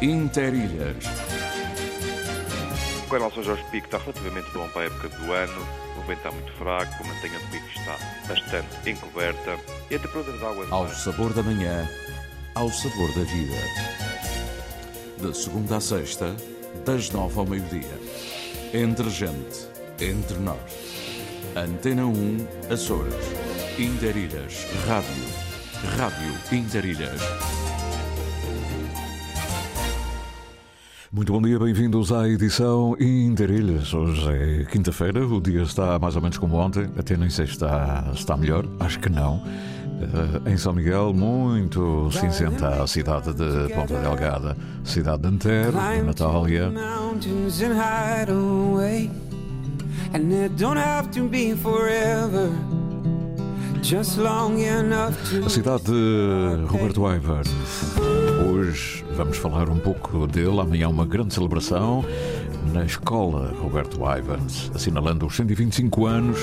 Interilhas. O canal São Jorge Pico está relativamente bom para a época do ano. O vento está muito fraco, a mantenha do pico está bastante encoberta e a temperatura da água Ao mar sabor da manhã, ao sabor da vida. De segunda a sexta, das nove ao meio-dia. Entre gente, entre nós. Antena 1, Açores. Interilhas, Rádio. Rádio Interilhas. Muito bom dia, bem-vindos à edição Interilhas. Hoje é quinta-feira, o dia está mais ou menos como ontem, até nem sei se está, está melhor, acho que não. Eh, em São Miguel, muito cinzenta a cidade de Ponta Delgada, cidade de Antero, de Natália. and it don't have to be forever. Just long enough A to cidade de Roberto Ivan. Hoje vamos falar um pouco dele. Amanhã uma grande celebração na escola Roberto Ivans, assinalando os 125 anos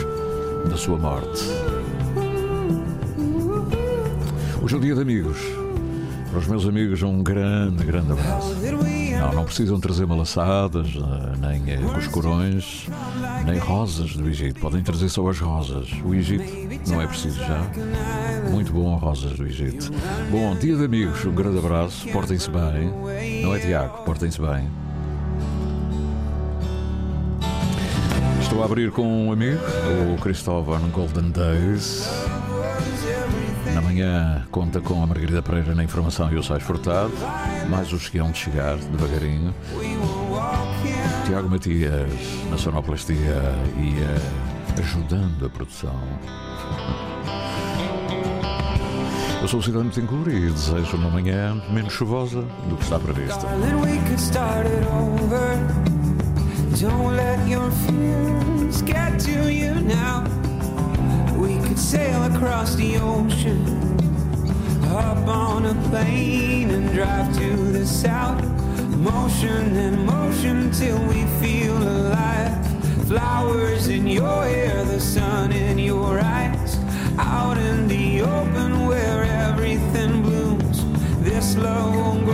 da sua morte. Hoje é o dia de amigos. Para os meus amigos, um grande, grande abraço. Não, não precisam trazer malaçadas, eh, nem eh, cuscurões, nem rosas do Egito. Podem trazer só as rosas. O Egito não é preciso já. Muito bom rosas do Egito. Bom, dia de amigos, um grande abraço. Portem-se bem. Não é Tiago, portem-se bem. Estou a abrir com um amigo, o Cristóvão Golden Days. Conta com a Margarida Pereira na informação e o Sais Furtado. Mais os que hão de chegar devagarinho. Tiago Matias na sonoplastia e eh, ajudando a produção. Eu sou o Cidadão Betancourt e desejo uma manhã menos chuvosa do que está prevista. Don't let your fears get to you now. Could sail across the ocean, hop on a plane and drive to the south. Motion and motion till we feel alive. Flowers in your hair, the sun in your eyes. Out in the open where everything blooms. This love won't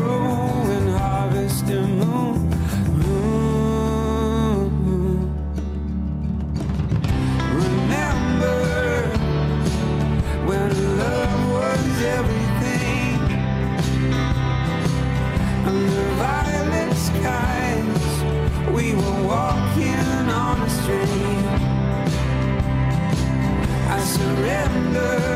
surrender.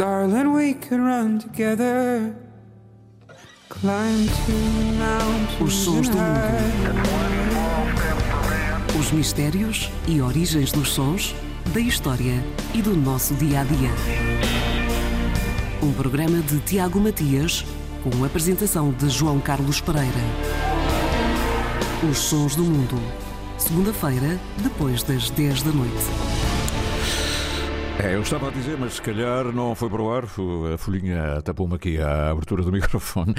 Darling, we could run together. Climb to mountains Os sons do mundo. Os mistérios e origens dos sons, da história e do nosso dia a dia. Um programa de Tiago Matias, com a apresentação de João Carlos Pereira. Os sons do mundo. Segunda-feira, depois das 10 da noite. É, eu estava a dizer, mas se calhar não foi para o ar, a folhinha tapou-me aqui a abertura do microfone.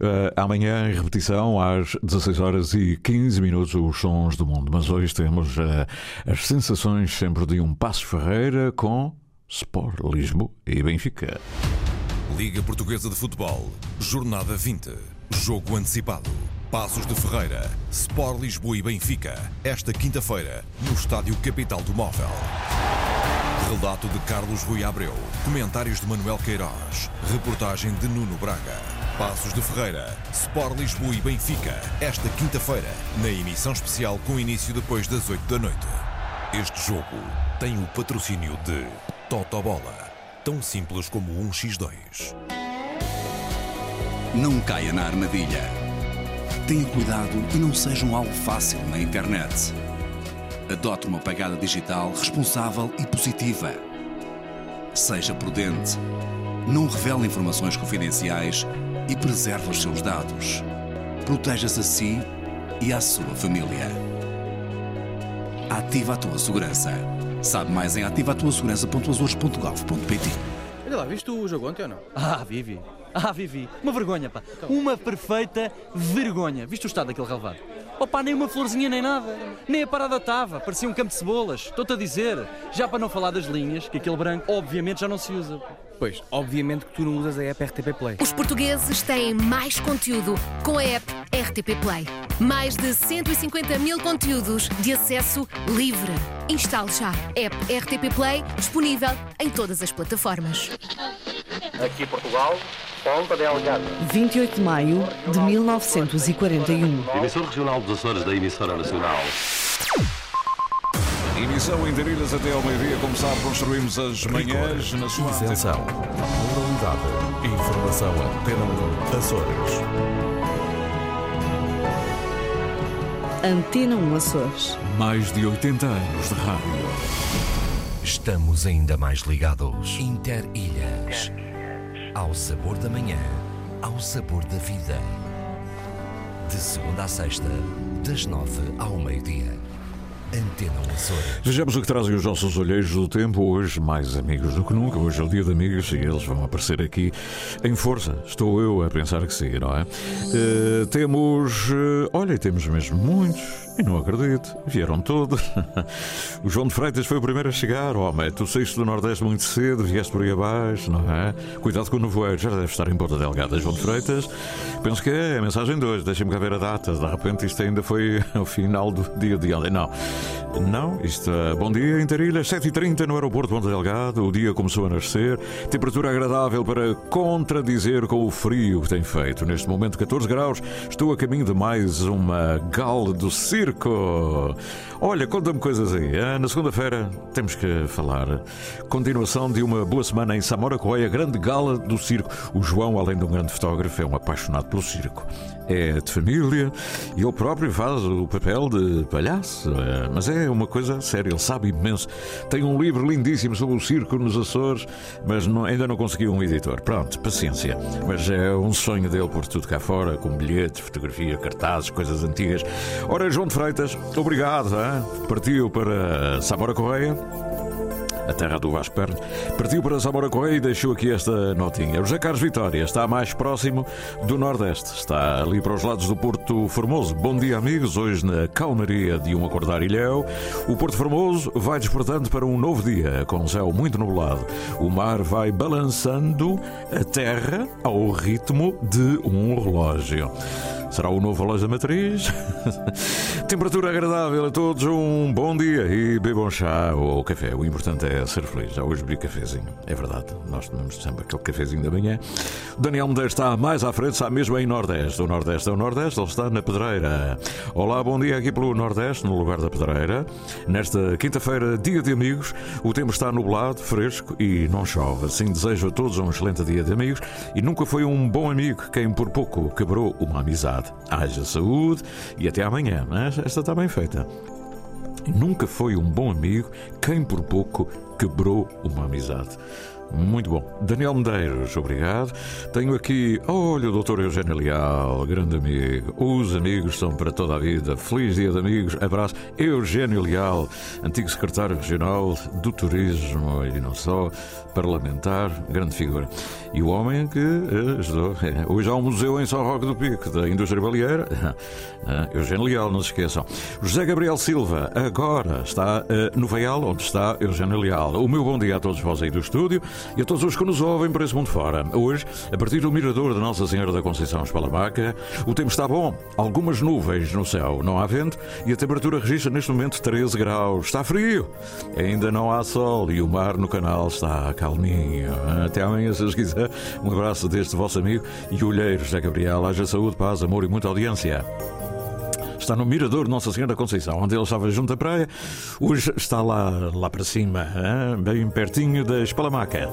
Eh, amanhã, em repetição, às 16 horas e 15 minutos, os sons do mundo. Mas hoje temos eh, as sensações sempre de um Passo Ferreira com Sport Lisboa e Benfica. Liga Portuguesa de Futebol, Jornada 20. Jogo antecipado. Passos de Ferreira, Sport Lisboa e Benfica. Esta quinta-feira, no Estádio Capital do Móvel. Relato de Carlos Rui Abreu. Comentários de Manuel Queiroz. Reportagem de Nuno Braga. Passos de Ferreira, Sport Lisboa e Benfica, esta quinta-feira, na emissão especial com início depois das 8 da noite. Este jogo tem o patrocínio de Totobola, tão simples como um X2. Não caia na armadilha. Tenha cuidado e não seja um alvo fácil na internet. Adote uma pegada digital responsável e positiva. Seja prudente. Não revele informações confidenciais e preserve os seus dados. Proteja-se a si e à sua família. Ativa a tua segurança. Sabe mais em ativatuasegurança.azores.gov.pt Olha lá, viste o jogo ontem ou não? Ah, Vivi. Ah, Vivi. Uma vergonha, pá. Uma perfeita vergonha. Viste o estado daquele relevado? Pá, nem uma florzinha nem nada. Nem a parada estava. Parecia um campo de cebolas. Estou-te a dizer. Já para não falar das linhas, que aquele branco obviamente já não se usa. Pois, obviamente que tu não usas a app RTP Play. Os portugueses têm mais conteúdo com a app RTP Play. Mais de 150 mil conteúdos de acesso livre. Instale já. App RTP Play disponível em todas as plataformas. Aqui Portugal. 28 de maio de 1941. Emissor regional dos Açores da emissora nacional. Emissão em Darilhas até ao meio-dia. Como sabe, construímos as manhãs na sua Isenção. Moralidade. Informação Antena 1 Açores. Antena 1 Açores. Mais de 80 anos de rádio. Estamos ainda mais ligados. Interilhas. Ao sabor da manhã, ao sabor da vida. De segunda a sexta, das nove ao meio-dia. Antena 1 Açores. Vejamos o que trazem os nossos olheiros do tempo. Hoje, mais amigos do que nunca. Hoje é o dia de amigos e eles vão aparecer aqui em força. Estou eu a pensar que sim, não é? Eh, temos. eh, olha, temos mesmo muitos. E não acredito, vieram todos. o João de Freitas foi o primeiro a chegar. Homem, tu saíste do Nordeste muito cedo, vieste por aí abaixo, não é? Cuidado com o nevoeiro, já deve estar em Ponta Delgada. João de Freitas, penso que é a mensagem de hoje. Deixem-me cá ver a data. De repente isto ainda foi o final do dia de ontem. Não, não, isto é bom dia em Tarilhas, 7h30 no aeroporto de Ponta Delgada. O dia começou a nascer, temperatura agradável para contradizer com o frio que tem feito. Neste momento, 14 graus. Estou a caminho de mais uma gala do circo. Olha, conta-me coisas aí. Na segunda-feira temos que falar. Continuação de uma boa semana em Samora Correia, grande gala do circo. O João, além de um grande fotógrafo, é um apaixonado pelo circo. É de família e ele próprio faz o papel de palhaço. é, Mas é uma coisa séria, ele sabe imenso. Tem um livro lindíssimo sobre o circo nos Açores, mas não- ainda não conseguiu um editor. Pronto, paciência. Mas é um sonho dele por tudo cá fora, com bilhetes, fotografia, cartazes, coisas antigas. Ora, João de Freitas, obrigado. hein? Partiu para Samora Correia. A terra do Vasco Perno partiu para Samora Correia e deixou aqui esta notinha. O José Carlos Vitória está mais próximo do Nordeste. Está ali para os lados do Porto Formoso. Bom dia, amigos. Hoje, na calmaria de um acordar ilhéu, o Porto Formoso vai despertando para um novo dia, com céu muito nublado. O mar vai balançando a terra ao ritmo de um relógio. Será o novo da matriz? Temperatura agradável a todos, um bom dia e bebam chá ou café. O importante é ser feliz. Já hoje bebi cafezinho, é verdade. Nós tomamos sempre aquele cafezinho da manhã. Daniel Medeiros está mais à frente, está mesmo em Nordeste. O Nordeste é o Nordeste, ele está na Pedreira. Olá, bom dia aqui pelo Nordeste, no lugar da Pedreira. Nesta quinta-feira, dia de amigos, o tempo está nublado, fresco e não chove. Assim desejo a todos um excelente dia de amigos e nunca foi um bom amigo quem por pouco quebrou uma amizade. Haja saúde e até amanhã. Esta está bem feita. Nunca foi um bom amigo quem por pouco quebrou uma amizade. Muito bom. Daniel Medeiros, obrigado. Tenho aqui, olha, o Dr. Eugênio Leal, grande amigo. Os amigos são para toda a vida. Feliz dia de amigos. Abraço. Eugênio Leal, antigo secretário regional do Turismo e não só, parlamentar, grande figura. E o homem que eh, ajudou. Hoje há um museu em São Roque do Pico, da indústria baleeira. Ah, Eugênio Leal, não se esqueçam. José Gabriel Silva, agora está eh, no Veial, onde está Eugênio Leal. O meu bom dia a todos vós aí do estúdio. E a todos os que nos ouvem por esse mundo fora. Hoje, a partir do mirador de Nossa Senhora da Conceição Espalamaca, o tempo está bom, algumas nuvens no céu, não há vento e a temperatura registra neste momento 13 graus. Está frio, ainda não há sol e o mar no canal está calminho. Até amanhã, se quiser. Um abraço deste vosso amigo e olheiro José Gabriel. Haja saúde, paz, amor e muita audiência está no Mirador Nossa Senhora da Conceição, onde ele estava junto à praia. Hoje está lá, lá para cima, hein? bem pertinho da Espalamaca.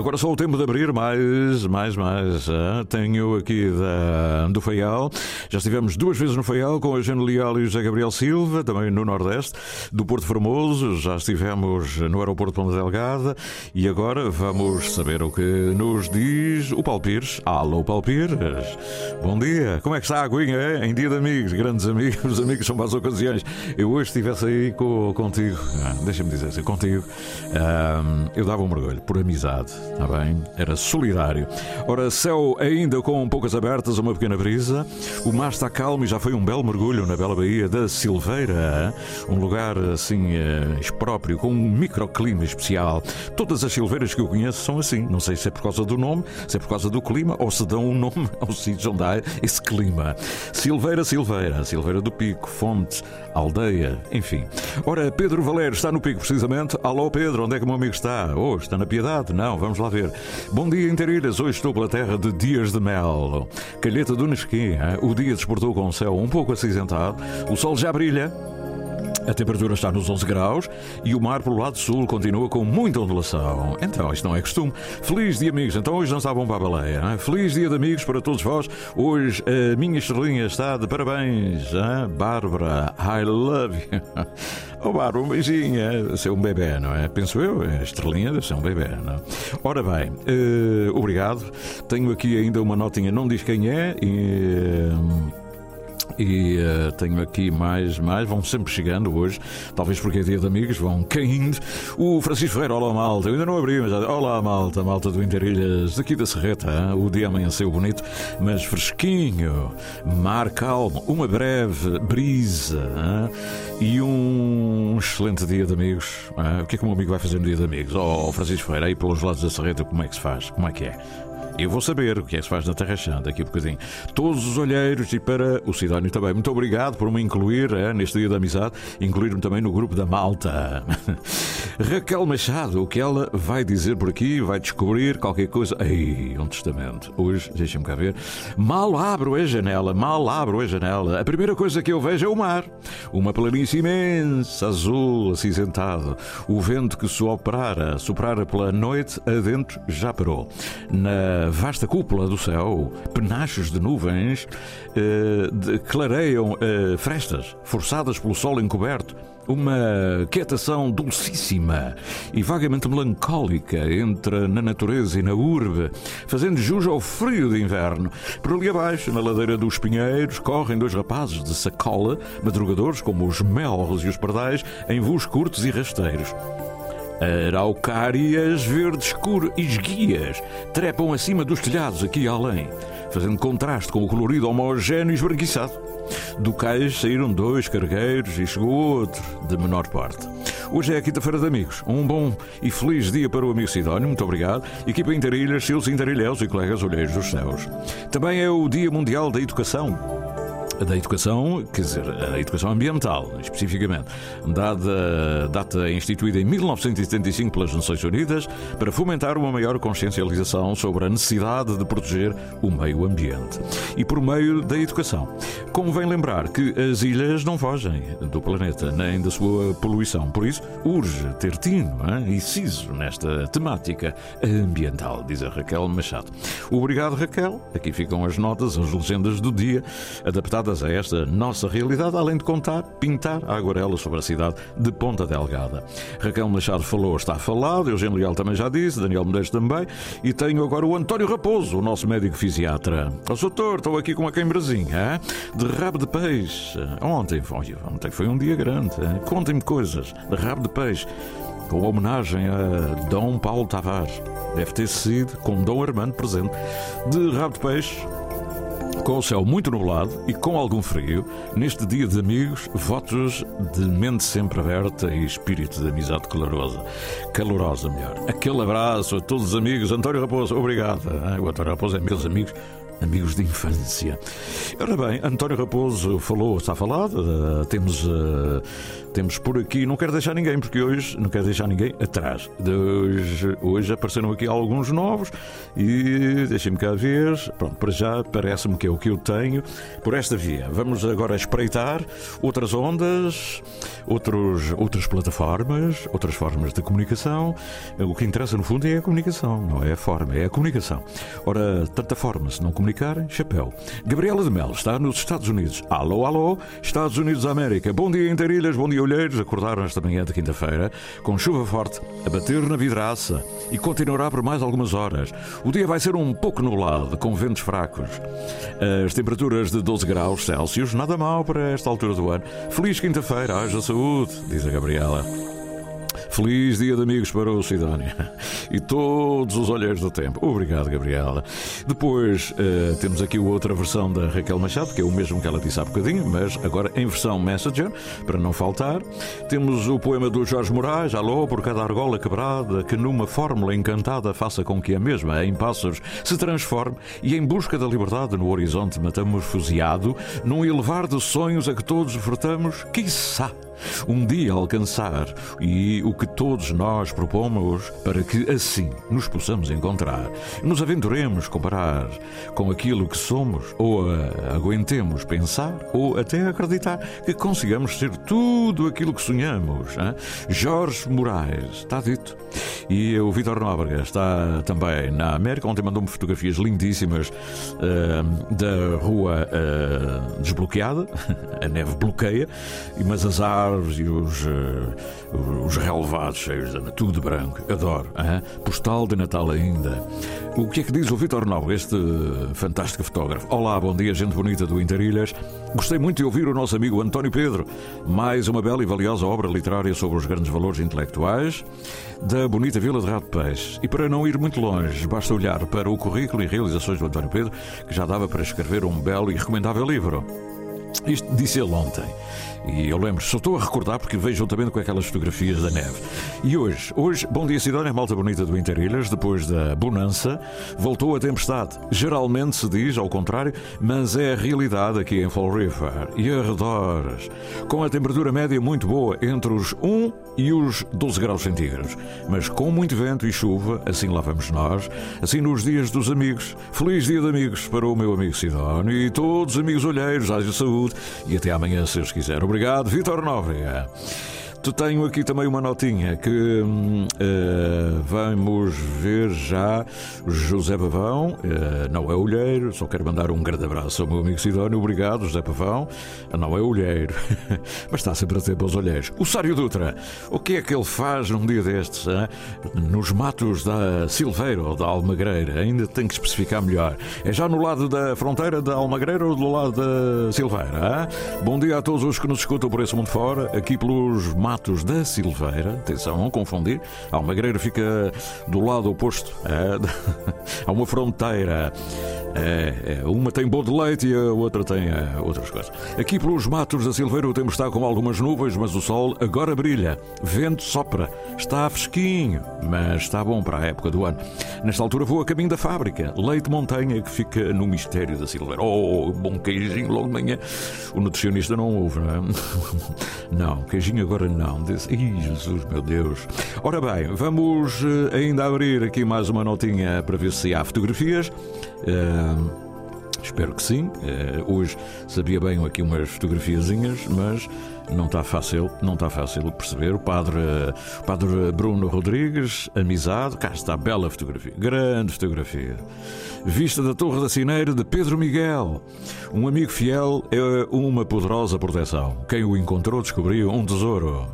Agora só o tempo de abrir mais, mais, mais. ah, Tenho aqui da, do Faial. Já estivemos duas vezes no Faial com a Eugênio Leal e o José Gabriel Silva, também no Nordeste, do Porto Formoso. Já estivemos no aeroporto Ponta Delgada e agora vamos saber o que nos diz o Paulo Pires. Alô, Paulo Pires. Bom dia. Como é que está a aguinha? é? Em dia de amigos, grandes amigos, os amigos são as ocasiões. Eu hoje estivesse aí co- contigo, ah, deixa-me dizer assim, contigo, ah, eu dava um mergulho por amizade. Está bem? Era solidário. Ora, céu ainda com poucas abertas, uma pequena brisa. O mar está calmo e já foi um belo mergulho na bela Baía da Silveira. Um lugar assim eh, próprio, com um microclima especial. Todas as silveiras que eu conheço são assim. Não sei se é por causa do nome, se é por causa do clima ou se dão um nome ao sítio onde há esse clima. Silveira, Silveira, Silveira do Pico, Fonte, Aldeia, enfim. Ora, Pedro Valério está no Pico, precisamente. Alô, Pedro, onde é que o meu amigo está? Oh, está na Piedade? Não, vamos lá ver. Bom dia, Interilhas. Hoje estou pela terra de Dias de Mel. Calheta do Nesquim. O dia desportou com o céu um pouco acinzentado. O sol já brilha. A temperatura está nos 11 graus e o mar pelo lado sul continua com muita ondulação. Então, isto não é costume. Feliz dia, amigos. Então, hoje não está bom para a baleia. hein? Feliz dia de amigos para todos vós. Hoje a minha estrelinha está de parabéns. hein? Bárbara, I love you. Oh, Bárbara, um beijinho. é ser um bebê, não é? Penso eu, a estrelinha deve ser um bebê, não é? Ora bem, eh, obrigado. Tenho aqui ainda uma notinha, não diz quem é. E, eh, e eh, tenho aqui mais, mais, vão sempre chegando hoje, talvez porque é dia de amigos, vão caindo. O Francisco Ferreira, olá malta, eu ainda não abri, mas olá malta, malta do Interilhas, daqui da Serreta, hein? o dia amanheceu bonito, mas fresquinho, mar calmo, uma breve brisa hein? e um excelente dia de amigos. hein? O que é que o meu amigo vai fazer no dia de amigos? Oh, Francisco Ferreira, aí pelos lados da Serreta, como é que se faz? Como é que é? Eu vou saber o que é que se faz na Terra Chã daqui a bocadinho. Todos os olheiros e para o Sidónio também. Muito obrigado por me incluir é, neste dia da amizade, incluir-me também no grupo da Malta. Raquel Machado, o que ela vai dizer por aqui? Vai descobrir qualquer coisa. Ei, um testamento. Hoje, deixa-me cá ver. Mal abro a janela, mal abro a janela. A primeira coisa que eu vejo é o mar. Uma planície imensa, azul, acinzentado. O vento que soprara, soprara pela noite adentro já parou. Na vasta cúpula do céu, penachos de nuvens eh, de- clareiam eh, frestas, forçadas pelo sol encoberto. Uma quietação dulcíssima e vagamente melancólica entra na natureza e na urbe, fazendo jus ao frio de inverno. Por ali abaixo, na ladeira dos Pinheiros, correm dois rapazes de sacola, madrugadores como os melros e os pardais, em voos curtos e rasteiros. Araucárias verde escuro e esguias trepam acima dos telhados aqui além, fazendo contraste com o colorido homogéneo e esbranquiçado. Do cais saíram dois cargueiros e chegou outro, de menor parte. Hoje é a quinta-feira de amigos. Um bom e feliz dia para o amigo Sidónio, muito obrigado. Equipa Interilhas, seus interilhéus e colegas olheiros dos céus. Também é o Dia Mundial da Educação da educação, quer dizer, a educação ambiental, especificamente, dada data instituída em 1975 pelas Nações Unidas para fomentar uma maior consciencialização sobre a necessidade de proteger o meio ambiente e por meio da educação. Convém lembrar que as ilhas não fogem do planeta nem da sua poluição, por isso urge ter tino hein, e siso nesta temática ambiental, diz a Raquel Machado. Obrigado, Raquel. Aqui ficam as notas, as legendas do dia, adaptadas a esta nossa realidade, além de contar, pintar a aguarela sobre a cidade de Ponta Delgada. Raquel Machado falou, está falado, Eugênio Leal também já disse, Daniel Medeiros também, e tenho agora o António Raposo, o nosso médico fisiatra. Ó, doutor, estou aqui com uma queimbrezinha, hein? de rabo de peixe. Ontem, foi- ontem foi um dia grande. Contem-me coisas de rabo de peixe com homenagem a Dom Paulo Tavares. Deve ter sido com Dom Armando presente. De rabo de peixe, Com o céu muito nublado e com algum frio, neste dia de amigos, votos de mente sempre aberta e espírito de amizade calorosa. Calorosa, melhor. Aquele abraço a todos os amigos. António Raposo, obrigado. Ah, O António Raposo é meus amigos. Amigos de infância. Ora bem, António Raposo falou, está falado, eh, temos, eh, temos por aqui, não quero deixar ninguém, porque hoje não quero deixar ninguém atrás. De hoje, hoje apareceram aqui alguns novos e deixem-me cá ver. Pronto, para já parece-me que é o que eu tenho por esta via. Vamos agora espreitar outras ondas, outros, outras plataformas, outras formas de comunicação. O que interessa no fundo é a comunicação, não é a forma, é a comunicação. Ora, tanta forma, se não comunicarem, chapéu. Gabriela de Mel está nos Estados Unidos. Alô, alô, Estados Unidos da América. Bom dia, Interilhas, bom dia, Olheiros. Acordaram esta manhã de quinta-feira com chuva forte a bater na vidraça e continuará por mais algumas horas. O dia vai ser um pouco nublado, com ventos fracos. As temperaturas de 12 graus Celsius, nada mal para esta altura do ano. Feliz quinta-feira, haja saúde, diz a Gabriela. Feliz dia de amigos para o Sidónia e todos os olheiros do tempo. Obrigado, Gabriela. Depois eh, temos aqui outra versão da Raquel Machado, que é o mesmo que ela disse há bocadinho, mas agora em versão Messenger, para não faltar. Temos o poema do Jorge Moraes, Alô, por cada argola quebrada, que numa fórmula encantada faça com que a mesma, em passos, se transforme e em busca da liberdade no horizonte metamorfoseado, num elevar de sonhos a que todos vertamos, quiçá um dia alcançar e o que todos nós propomos para que assim nos possamos encontrar, nos aventuremos comparar com aquilo que somos ou aguentemos pensar ou até acreditar que consigamos ser tudo aquilo que sonhamos. hein? Jorge Moraes, está dito. E o Vitor Nóbrega está também na América. Ontem mandou-me fotografias lindíssimas ah, da rua ah, desbloqueada. A neve bloqueia, mas as árvores e os, ah, os relevados cheios de tudo branco. Adoro. hein? Postal de Natal ainda. O que é que diz o Vitor Nóbrega, este fantástico fotógrafo? Olá, bom dia, gente bonita do Interilhas. Gostei muito de ouvir o nosso amigo António Pedro. Mais uma bela e valiosa obra literária sobre os grandes valores intelectuais da bonita Vila de Rato Peixe. E para não ir muito longe, basta olhar para o currículo e realizações do António Pedro, que já dava para escrever um belo e recomendável livro. Isto disse ele ontem. E eu lembro, só estou a recordar porque vejo juntamente com aquelas fotografias da neve. E hoje, hoje, bom dia Sidónia, malta bonita do Interilhas, depois da bonança, voltou a tempestade. Geralmente se diz ao contrário, mas é a realidade aqui em Fall River e arredores. Com a temperatura média muito boa, entre os 1 e os 12 graus centígrados. Mas com muito vento e chuva, assim lá vamos nós, assim nos dias dos amigos. Feliz dia de amigos para o meu amigo Sidónio e todos os amigos olheiros, haja saúde e até amanhã, se Deus quiser. Obrigado, Vitor Nóbrega. Tu tenho aqui também uma notinha que eh, vamos ver já José Pavão, eh, não é olheiro, só quero mandar um grande abraço ao meu amigo Sidónio, obrigado José Pavão, não é olheiro, mas está sempre a ter pelos olheiros. O Sário Dutra, o que é que ele faz num dia destes, hein? nos matos da Silveira ou da Almagreira, ainda tem que especificar melhor, é já no lado da fronteira da Almagreira ou do lado da Silveira? hein? Bom dia a todos os que nos escutam por esse mundo fora, aqui pelos matos da Silveira, atenção, não confundir, Almagreira fica do lado oposto, é, há uma fronteira. É, é, uma tem bom de leite e a outra tem é, outras coisas. Aqui pelos matos da Silveira o tempo está com algumas nuvens, mas o sol agora brilha. Vento sopra. Está fresquinho, mas está bom para a época do ano. Nesta altura vou a caminho da fábrica. Leite Montanha, que fica no mistério da Silveira. Oh, bom queijinho logo de manhã. O nutricionista não ouve, não é? Não, queijinho agora não. Diz, Ih, Jesus, meu Deus. Ora bem, vamos eh, ainda abrir aqui mais uma notinha para ver se há fotografias. Eh, Espero que sim. Eh, hoje sabia bem aqui umas fotografiazinhas, mas não está fácil, não está fácil perceber. O padre, o padre Bruno Rodrigues, amizade, cá está, bela fotografia, grande fotografia. Vista da Torre da Cineira de Pedro Miguel. Um amigo fiel é uma poderosa proteção. Quem o encontrou descobriu um tesouro.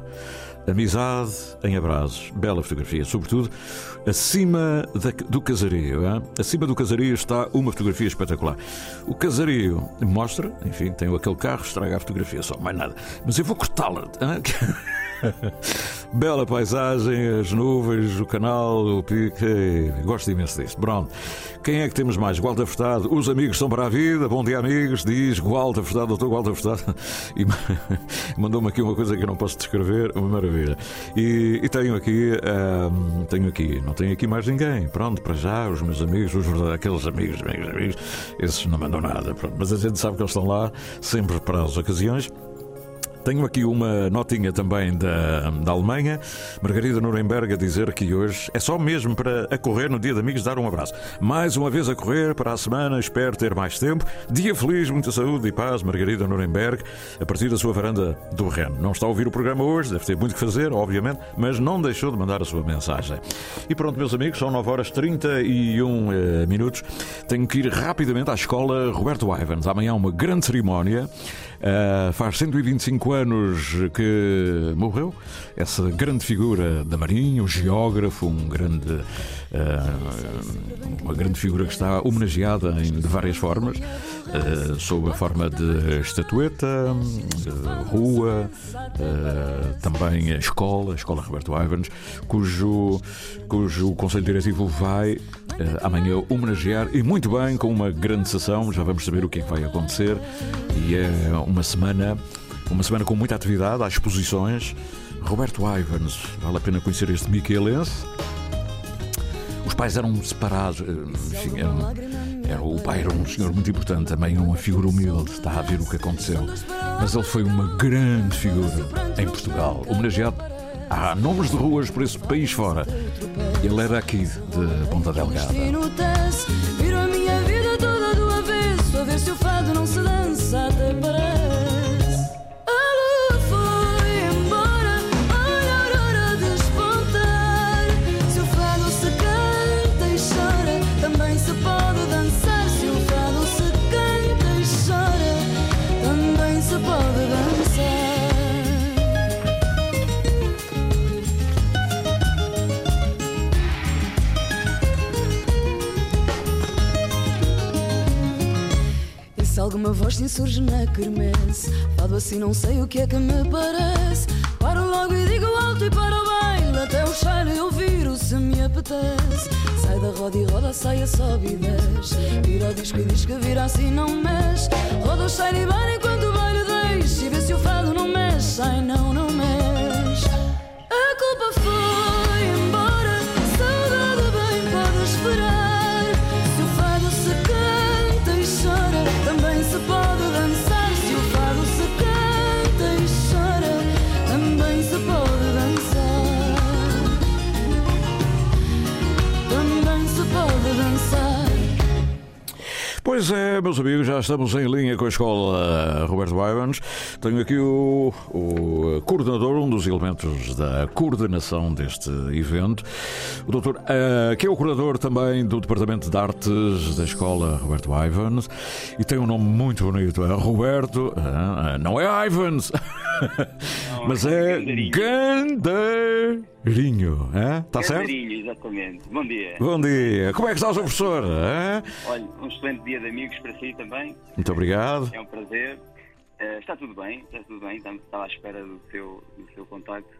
Amizade em abraços. Bela fotografia. Sobretudo acima da- do casario. hein? Acima do casario está uma fotografia espetacular. O casario mostra, enfim, tem aquele carro, estraga a fotografia só, mais nada. Mas eu vou cortá-la. Bela paisagem, as nuvens, o canal, o pique. Gosto imenso disto. Pronto. Quem é que temos mais? Gualda Furtado. Os amigos são para a vida. Bom dia, amigos. Diz Gualda Furtado, doutor Gualda Furtado. E mandou-me aqui uma coisa que eu não posso descrever. Uma maravilha. E, e tenho aqui, tenho aqui, não tenho aqui mais ninguém. Pronto, para já, os meus amigos, os aqueles amigos, amigos, amigos, esses não mandam nada. Pronto. Mas a gente sabe que eles estão lá sempre para as ocasiões. Tenho aqui uma notinha também da, da Alemanha, Margarida Nuremberg a dizer que hoje é só mesmo para a correr no dia de amigos dar um abraço. Mais uma vez a correr para a semana, espero ter mais tempo. Dia feliz, muita saúde e paz, Margarida Nuremberg, a partir da sua varanda do Reno. Não está a ouvir o programa hoje, deve ter muito que fazer, obviamente, mas não deixou de mandar a sua mensagem. E pronto, meus amigos, são 9 horas 31 eh, minutos. Tenho que ir rapidamente à escola Roberto Ivans. Amanhã uma grande cerimónia. Uh, faz 125 anos que morreu essa grande figura da Marinha, um geógrafo, um grande, uma grande figura que está homenageada em, de várias formas, uh, sob a forma de estatueta, rua, também a escola, a Escola Roberto Ivans, cujo, cujo Conselho Diretivo vai amanhã homenagear e muito bem, com uma grande sessão, já vamos saber o que é que vai acontecer e é uma semana, uma semana com muita atividade, há exposições. Roberto Ivans, vale a pena conhecer este miquelense. Os pais eram separados, enfim, eram, era, o pai era um senhor muito importante, também uma figura humilde, está a ver o que aconteceu. Mas ele foi uma grande figura em Portugal, homenageado. Há nomes de ruas por esse país fora. Ele era aqui de Ponta Delgada. Alguma voz se insurge na quermesse. Fado assim não sei o que é que me parece. Paro logo e digo alto e para baile Até o cheiro ouvir o se me apetece. Sai da roda e roda, saia, sobe e desce. Vira o disco e diz que vira assim não mexe. Roda o cheiro e bara enquanto o baile deixa E vê se o fado não mexe, ai não, Pois é, meus amigos, já estamos em linha com a escola Roberto Ivans. Tenho aqui o, o coordenador, um dos elementos da coordenação deste evento, o doutor, eh, que é o coordenador também do Departamento de Artes da escola Roberto Ivans e tem um nome muito bonito, é Roberto, eh, não é Ivans, mas é Gandarinho, é? Está certo? Gandarinho, exatamente. Bom dia. Bom dia, como é que está o seu professor? é? Olha, um excelente dia de amigos para si também. Muito obrigado. É um prazer. Eh, está tudo bem, está tudo bem. Estava à espera do seu, do seu contacto.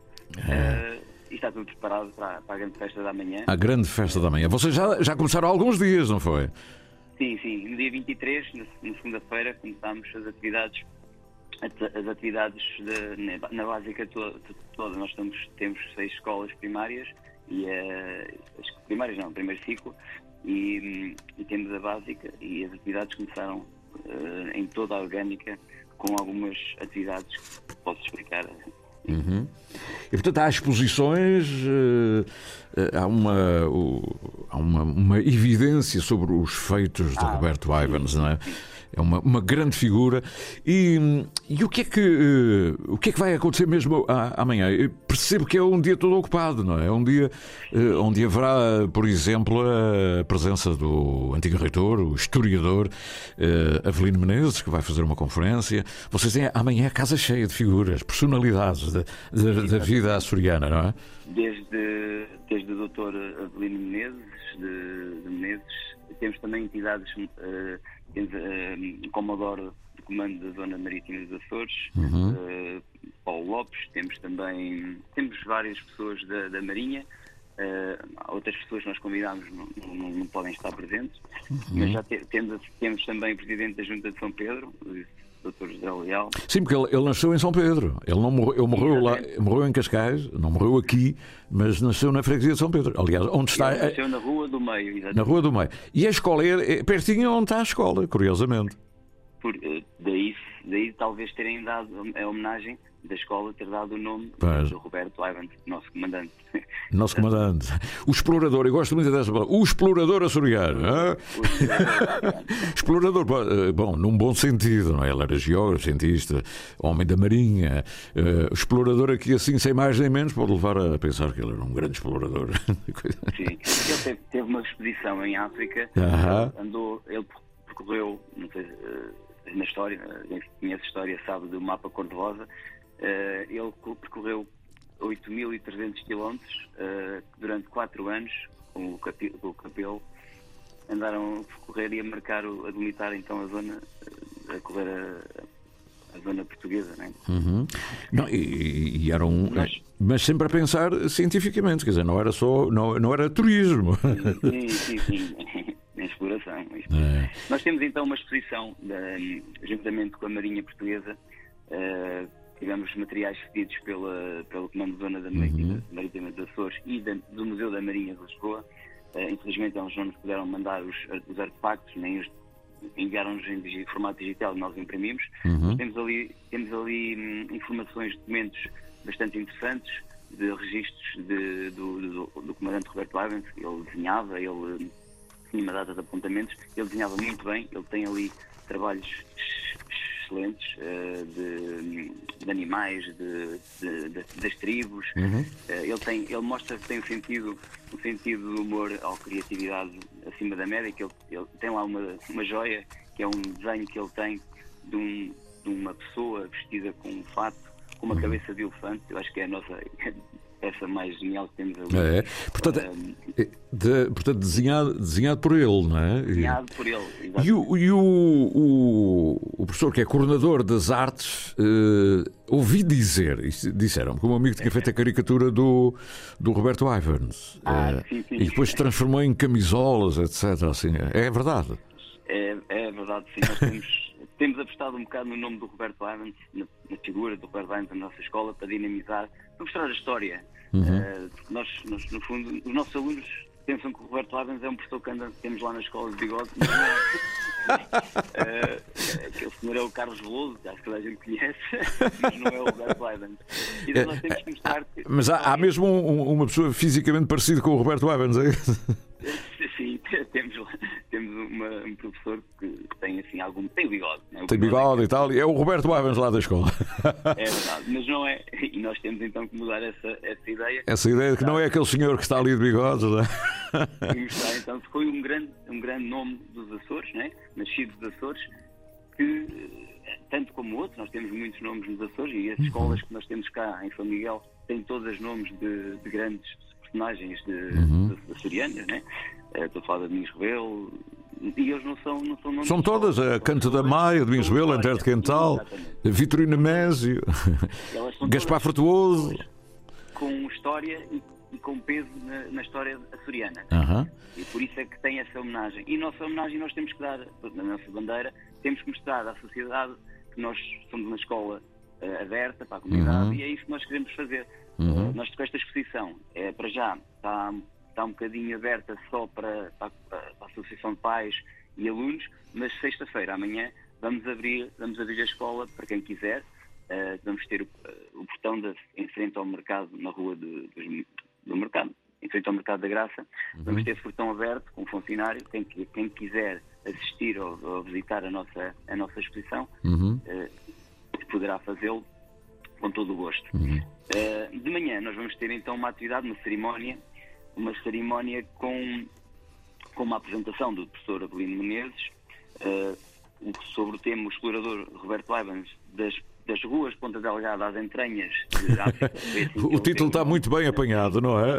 Eh, e está tudo preparado para, para a grande festa da manhã. A grande festa da manhã. Vocês já, já começaram há alguns dias, não foi? Sim, sim. No dia 23, na, na segunda-feira, começámos as atividades at- as atividades de- na, básica to- to- toda. Nós estamos, temos seis escolas primárias e eh, as primárias não, primeiro ciclo e, hum, e temos a básica e as atividades começaram eh, em toda a orgânica com algumas atividades que posso explicar. Uhum. E portanto há exposições, eh, eh, há, uma, há uma, uma evidência sobre os feitos de Roberto Ivans, não é? É uma, uma grande figura. E, e o, que é que, eh, o que é que vai acontecer mesmo a- amanhã? Eu percebo que é um dia todo ocupado, não é? É um dia eh, onde haverá, por exemplo, a presença do antigo reitor, o historiador eh, Avelino Menezes, que vai fazer uma conferência. Vocês têm amanhã a casa cheia de figuras, personalidades da, da, da vida açoriana, não é? Desde, desde o Dr. Avelino Menezes, de, de Menezes, temos também entidades, eh, temos eh, o Comodoro de Comando da Zona Marítima dos Açores, Uhum. eh, Paulo Lopes, temos também temos várias pessoas da, da Marinha. eh, outras pessoas que nós convidámos não, não- não podem estar presentes, mas já te- temos, temos também o Presidente da Junta de São Pedro, Dr. José Leal. Sim, porque ele, ele nasceu em São Pedro. Ele não morreu, ele morreu, lá, morreu em Cascais, não morreu aqui, mas nasceu na freguesia de São Pedro. Aliás, onde está. Ele nasceu na Rua do Meio, exatamente. Na Rua do Meio. E a escola é, é pertinho onde está a escola, curiosamente. Por, eh, daí, daí talvez terem dado a homenagem da escola ter dado o nome Pois. do Roberto Ivan, nosso comandante. Nosso comandante. O explorador, eu gosto muito dessa palavra. O explorador açoriano. explorador, eh, bom, num bom sentido, não é? Ele era geógrafo, cientista, homem da marinha. Eh, o explorador aqui, assim, sem mais nem menos, pode levar a pensar que ele era um grande explorador. Sim. Ele teve, teve uma expedição em África, Aham. andou, ele percorreu, não sei, na história, quem conhece a história sabe do mapa cor-de-rosa, eh, ele co- percorreu 8.300 quilómetros eh, durante 4 anos com o, capi, com o capelo. Andaram a percorrer e a marcar, o- a delimitar então a zona, eh, a correr a, a zona portuguesa, não é? Uhum. Não, e, e era um. Mas sempre a pensar cientificamente, quer dizer, não era só. Não, não era turismo. Sim, sim, sim. Na exploração. É. Nós temos então uma exposição, da, juntamente com a Marinha Portuguesa, eh, tivemos materiais cedidos pela, pelo Comando de Zona da Marítima, Marítima dos Açores e da- do Museu da Marinha de Lisboa. Eh, infelizmente eles não nos puderam mandar os, os artefactos, nem os enviaram-nos em formato digital e nós imprimimos. Uhum. Temos ali, temos ali hum, informações, documentos bastante interessantes de registros de- do, do, do comandante Roberto Evans. Ele desenhava, ele tinha uma data de apontamentos, ele desenhava muito bem, ele tem ali trabalhos excelentes eh, de, de animais, de, de- das tribos. Uhum. Eh, ele, tem, ele mostra que tem um sentido, um sentido de humor ou criatividade acima da média, que ele, ele tem lá uma, uma joia, que é um desenho que ele tem de, um- de uma pessoa vestida com um fato, com uma cabeça de elefante. Eu acho que é a nossa peça mais genial que temos ali. É, portanto, é, de- portanto desenhado, desenhado por ele, não é? E- Desenhado por ele. E, o, e o, o, o professor que é coordenador das artes eh, ouvi dizer, isso disseram que meu amigo tinha feito a caricatura do, do Roberto Ivans Ah, eh, sim, sim. e depois se transformou em camisolas, etc. Assim, é verdade. É, é verdade, sim. Nós temos, temos apostado um bocado no nome do Roberto Evans, na, na figura do Roberto Evans na nossa escola, para dinamizar, para mostrar a história. Uhum. Eh, nós, nós, no fundo, os nossos alunos pensam que o Roberto Evans é um professor que anda, temos lá na escola de bigode, mas não é. Eh, aquele senhor é o Carlos Veloso, que acho que toda a gente conhece, mas não é o Roberto Evans. Nós temos que mostrar que. Mas há, há mesmo um- um- uma pessoa fisicamente parecida com o Roberto Evans, é isso? Sim, temos, temos uma, um professor que tem assim algum. tem bigode. Né? Tem bigode bigode e tal, e é o Roberto Evans lá da escola. É verdade, mas não é. E nós temos então que mudar essa, essa ideia. Essa ideia de que não é aquele senhor que está ali de bigodes, não é? E mostrar então foi um grande, um grande nome dos Açores, né? nascido dos Açores, que, eh, tanto como outros, nós temos muitos nomes nos Açores e as escolas que nós temos cá em São Miguel têm todos os nomes de, de grandes personagens de, Uhum. de- açorianas, né? Eh, Estou a falar de Domingos Rebelo, e eles não são, não são São todas, a Canto da Maia, Domingos Rebelo, Antero de Quental, Vitorino Mésio, Gaspar Frutuoso. com história e, e com peso na, na história açoriana. Aham. E por isso é que tem essa homenagem. E nossa homenagem nós temos que dar, na nossa bandeira, temos que mostrar à sociedade que nós somos uma escola eh, aberta para a comunidade Uhum. e é isso que nós queremos fazer. Uhum. Eh, nós com esta exposição, é, para já, está, está um bocadinho aberta só para, para, para a Associação de Pais e Alunos, mas sexta-feira, amanhã, vamos abrir, vamos abrir a escola para quem quiser. Eh, vamos ter o, o portão da- em frente ao mercado, na rua de- dos- do mercado, em frente ao Mercado da Graça. Vamos ter esse portão aberto com um funcionário. Quem, quem quiser assistir ou, ou visitar a nossa, a nossa exposição Uhum. eh, poderá fazê-lo com todo o gosto. Eh, de manhã nós vamos ter então uma atividade, uma cerimónia, uma cerimónia com, com uma apresentação do professor Abelino Menezes eh, o- sobre o tema o explorador Roberto Evans das, das ruas de Ponta Delgada às entranhas de África. Assim O título está muito bem apanhado, não é?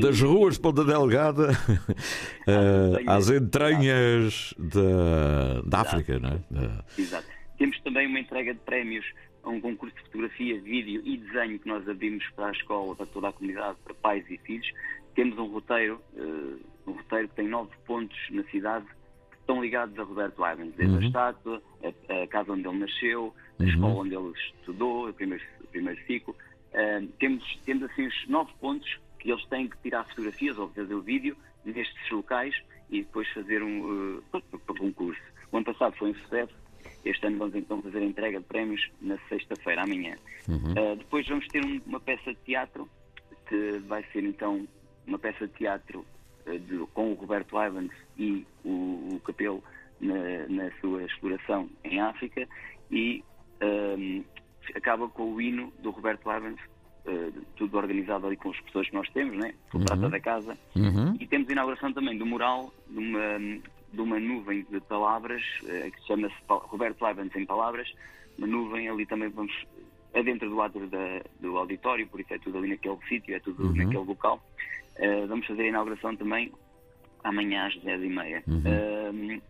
Das ruas de Ponta Delgada eh, às entranhas da, da África, não é? Da- Exato. Temos também uma entrega de prémios a um concurso de fotografia, vídeo e desenho que nós abrimos para a escola, para toda a comunidade, para pais e filhos. Temos um roteiro, uh, um roteiro que tem nove pontos na cidade que estão ligados a Roberto Ivans, desde Uhum. a estátua, a, a casa onde ele nasceu, a Uhum. escola onde ele estudou, o primeiro, o primeiro ciclo. Uh, temos, temos assim os nove pontos que eles têm que tirar fotografias ou fazer o vídeo nestes locais e depois fazer um uh, concurso. O ano passado foi um sucesso. Este ano vamos então fazer a entrega de prémios na sexta-feira, amanhã. Uhum. Uh, depois vamos ter um- uma peça de teatro que vai ser então uma peça de teatro uh, de- com o Roberto Ivans e o, o Capelo na, na sua exploração em África e um, acaba com o hino do Roberto Evans, uh, tudo organizado ali com as pessoas que nós temos, né? Com prata Uhum. da casa. Uhum. E temos a inauguração também do mural de uma, de uma nuvem de palavras, uh, que se chama-se Roberto Evans em Palavras. Uma nuvem ali também vamos. É dentro do lado da- do auditório, por isso é tudo ali naquele sítio, é tudo Uhum. naquele local. Uh, vamos fazer a inauguração também amanhã às 10h30. Uhum.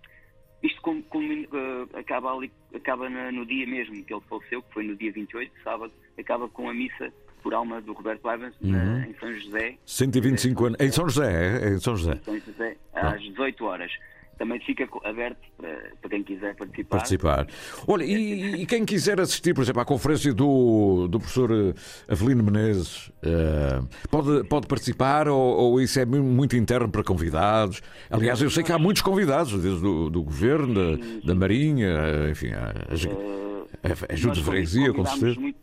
isto como, como, uh, acaba, ali, acaba na- no dia mesmo que ele faleceu, que foi no dia 28, sábado, acaba com a missa por alma do Roberto Evans Uhum. em São José, 125 anos. Em São José, é? Em São José. São José às 18 horas. Também fica aberto para, para quem quiser participar. Participar. Olha, e, e quem quiser assistir, por exemplo, à conferência do, do professor eh, Avelino Menezes, eh, pode, pode participar ou, ou isso é mu- muito interno para convidados? Aliás, eu sei que há muitos convidados, desde do, do governo, da, da Marinha, eh, enfim, as, a, a junta de freguesia, com certeza. muito-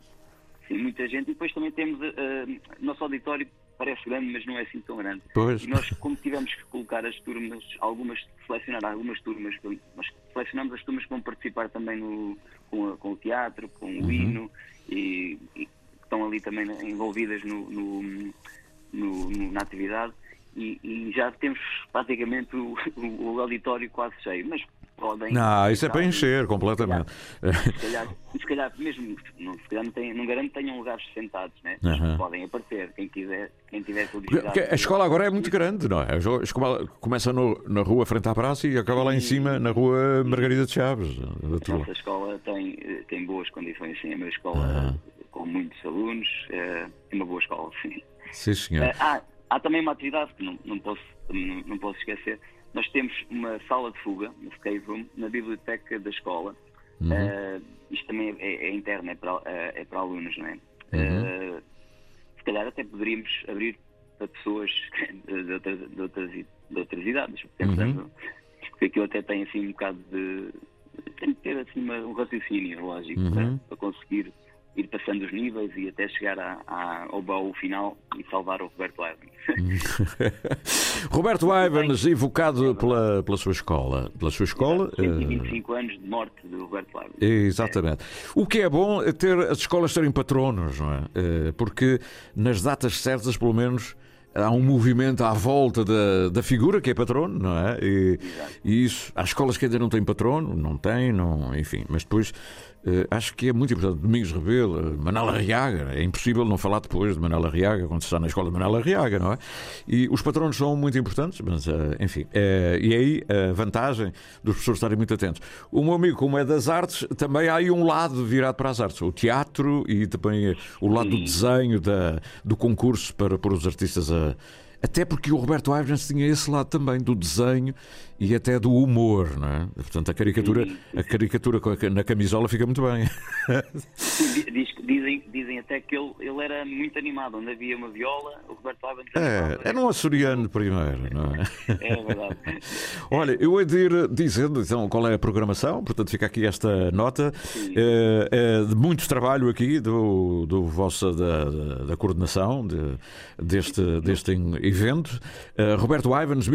sim, muita gente. E depois também temos. Uh, nosso auditório parece grande, mas não é assim tão grande. Pois. E nós, como tivemos que colocar as turmas, algumas, selecionar algumas turmas, nós selecionamos as turmas que vão participar também no, com, a- com o teatro, com o Uhum. hino, e, e que estão ali também envolvidas no, no- no- na atividade. E, e já temos praticamente o, o- o auditório quase cheio. Mas podem. Não, isso é para encher completamente. Se calhar, se calhar mesmo, não, se calhar não, tem, não garanto que tenham lugares sentados, né? Aham. podem aparecer, quem quiser, quem tiver curiosidade. a escola agora é muito grande, não é? A a escola começa no- na rua frente à praça e acaba lá em cima na rua Margarida de Chaves. A nossa escola tem, eh, tem boas condições, sim. É uma escola com muitos alunos, eh, é uma boa escola, sim. Sim, senhor. Eh, há, há também uma atividade que não, não, posso, não, não posso esquecer. Nós temos uma sala de fuga, uma escape room, na biblioteca da escola. Uhum. Eh, isto também é, é interno, é para, é, é para alunos, não é? Uhum. Eh, se calhar até poderíamos abrir para pessoas de, outras, de, outras, de outras idades, pensando Uhum. porque aquilo até tem assim um bocado de. tem que ter assim um raciocínio lógico Uhum. para, para conseguir ir passando os níveis e até chegar à- à- ao baú final e salvar o Roberto Evans. Roberto Ivans, evocado pela, pela sua escola. Pela sua escola. eh, 125 anos de morte do Roberto Evans. Exatamente. O que é bom é ter as escolas terem patronos, não é? Eh, Porque nas datas certas, pelo menos, há um movimento à volta da, da figura que é patrono, não é? E, e isso, há escolas que ainda não têm patrono, não têm, não, enfim, mas depois eh, acho que é muito importante. Domingos Rebelo, eh, Manela Arriaga, é impossível não falar depois de Manela Arriaga quando se está na escola de Manela Arriaga, não é? E os patronos são muito importantes, mas eh, enfim, eh, e aí a vantagem dos professores estarem muito atentos. O meu amigo, como é das artes, também há aí um lado virado para as artes, o teatro e também eh, o lado do desenho, da, do concurso para pôr os artistas a. Até porque o Roberto Ivans tinha esse lado também do desenho e até do humor, não é? Portanto, a caricatura, a caricatura na camisola fica muito bem. Di- diz- dizem, dizem até que ele, ele era muito animado. Onde havia uma viola, o Roberto Evans É, era um açoriano primeiro, não é? É verdade. Olha, eu hei de ir dizendo então qual é a programação, portanto fica aqui esta nota eh, eh, de muito trabalho aqui do, do vossa da, da, coordenação de- deste, deste evento. Eh, Roberto Ivans,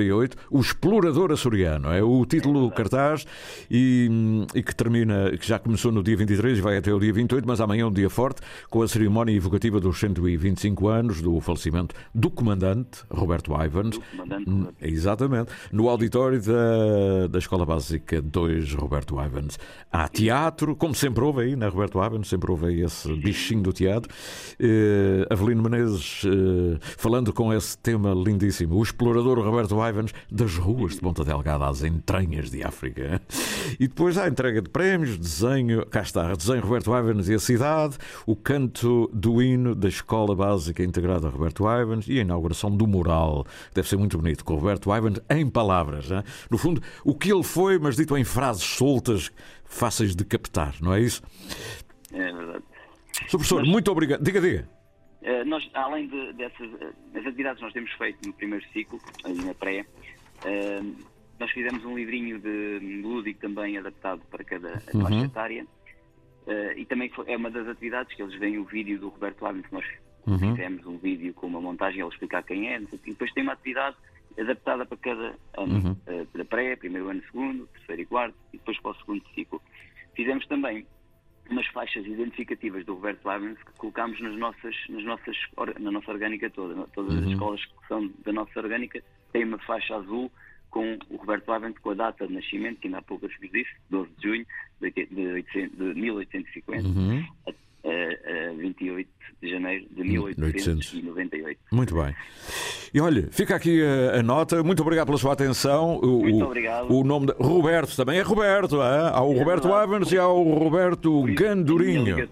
1850-1898, o explorador açoriano, é o título do cartaz e, e que termina, que já começou no dia 23 e vai até o dia 28, mas amanhã é um dia forte, com a cerimónia evocativa dos 125 anos do falecimento do comandante Roberto Ivans. Hum, Exatamente. No auditório da, da Escola Básica 2 Roberto Ivans. Há teatro, como sempre houve aí na Roberto Ivans, sempre houve aí esse bichinho do teatro. Eh, Avelino Menezes eh, falando com esse tema lindíssimo. O explorador Roberto Ivans das ruas de Ponta Delgada às entranhas de África. E depois há a entrega de prémios, desenho, cá está, desenho Roberto Ivans e a cidade, o canto do hino da Escola Básica Integrada Roberto Ivans e a inauguração do mural. Deve ser muito bonito, com Roberto Ivans em palavras. né? No fundo, o que ele foi, mas dito em frases soltas, fáceis de captar, não é isso? É verdade. Sr. Professor, muito obrigado. Diga, diga. Eh, nós, além de, dessas eh, as atividades que nós temos feito no primeiro ciclo, aí na pré, eh, nós fizemos um livrinho de lúdico também adaptado para cada Uhum. faixa etária. Eh, e também foi- é uma das atividades que eles veem o vídeo do Roberto Ávila, que nós Uhum. fizemos um vídeo com uma montagem, ele explicar quem é, e depois tem uma atividade adaptada para cada ano, Uhum. para pré, primeiro ano, segundo, terceiro e quarto, e depois para o segundo ciclo. Fizemos também umas faixas identificativas do Roberto Lavens que colocámos nas nossas, nas nossas, na nossa orgânica toda. Todas as Uhum. escolas que são da nossa orgânica têm uma faixa azul com o Roberto Lavens com a data de nascimento, que ainda há pouco eu vos disse, 12 de junho de, oite- de, 800 de 1850 Uhum. A, a- a 28 de janeiro de 1800. 1898. Muito bem. E olha, fica aqui a, a nota. Muito obrigado pela sua atenção. O, Muito obrigado. O nome de Roberto também é Roberto. é? Há o Roberto Ivans e há o Roberto Gandurinho.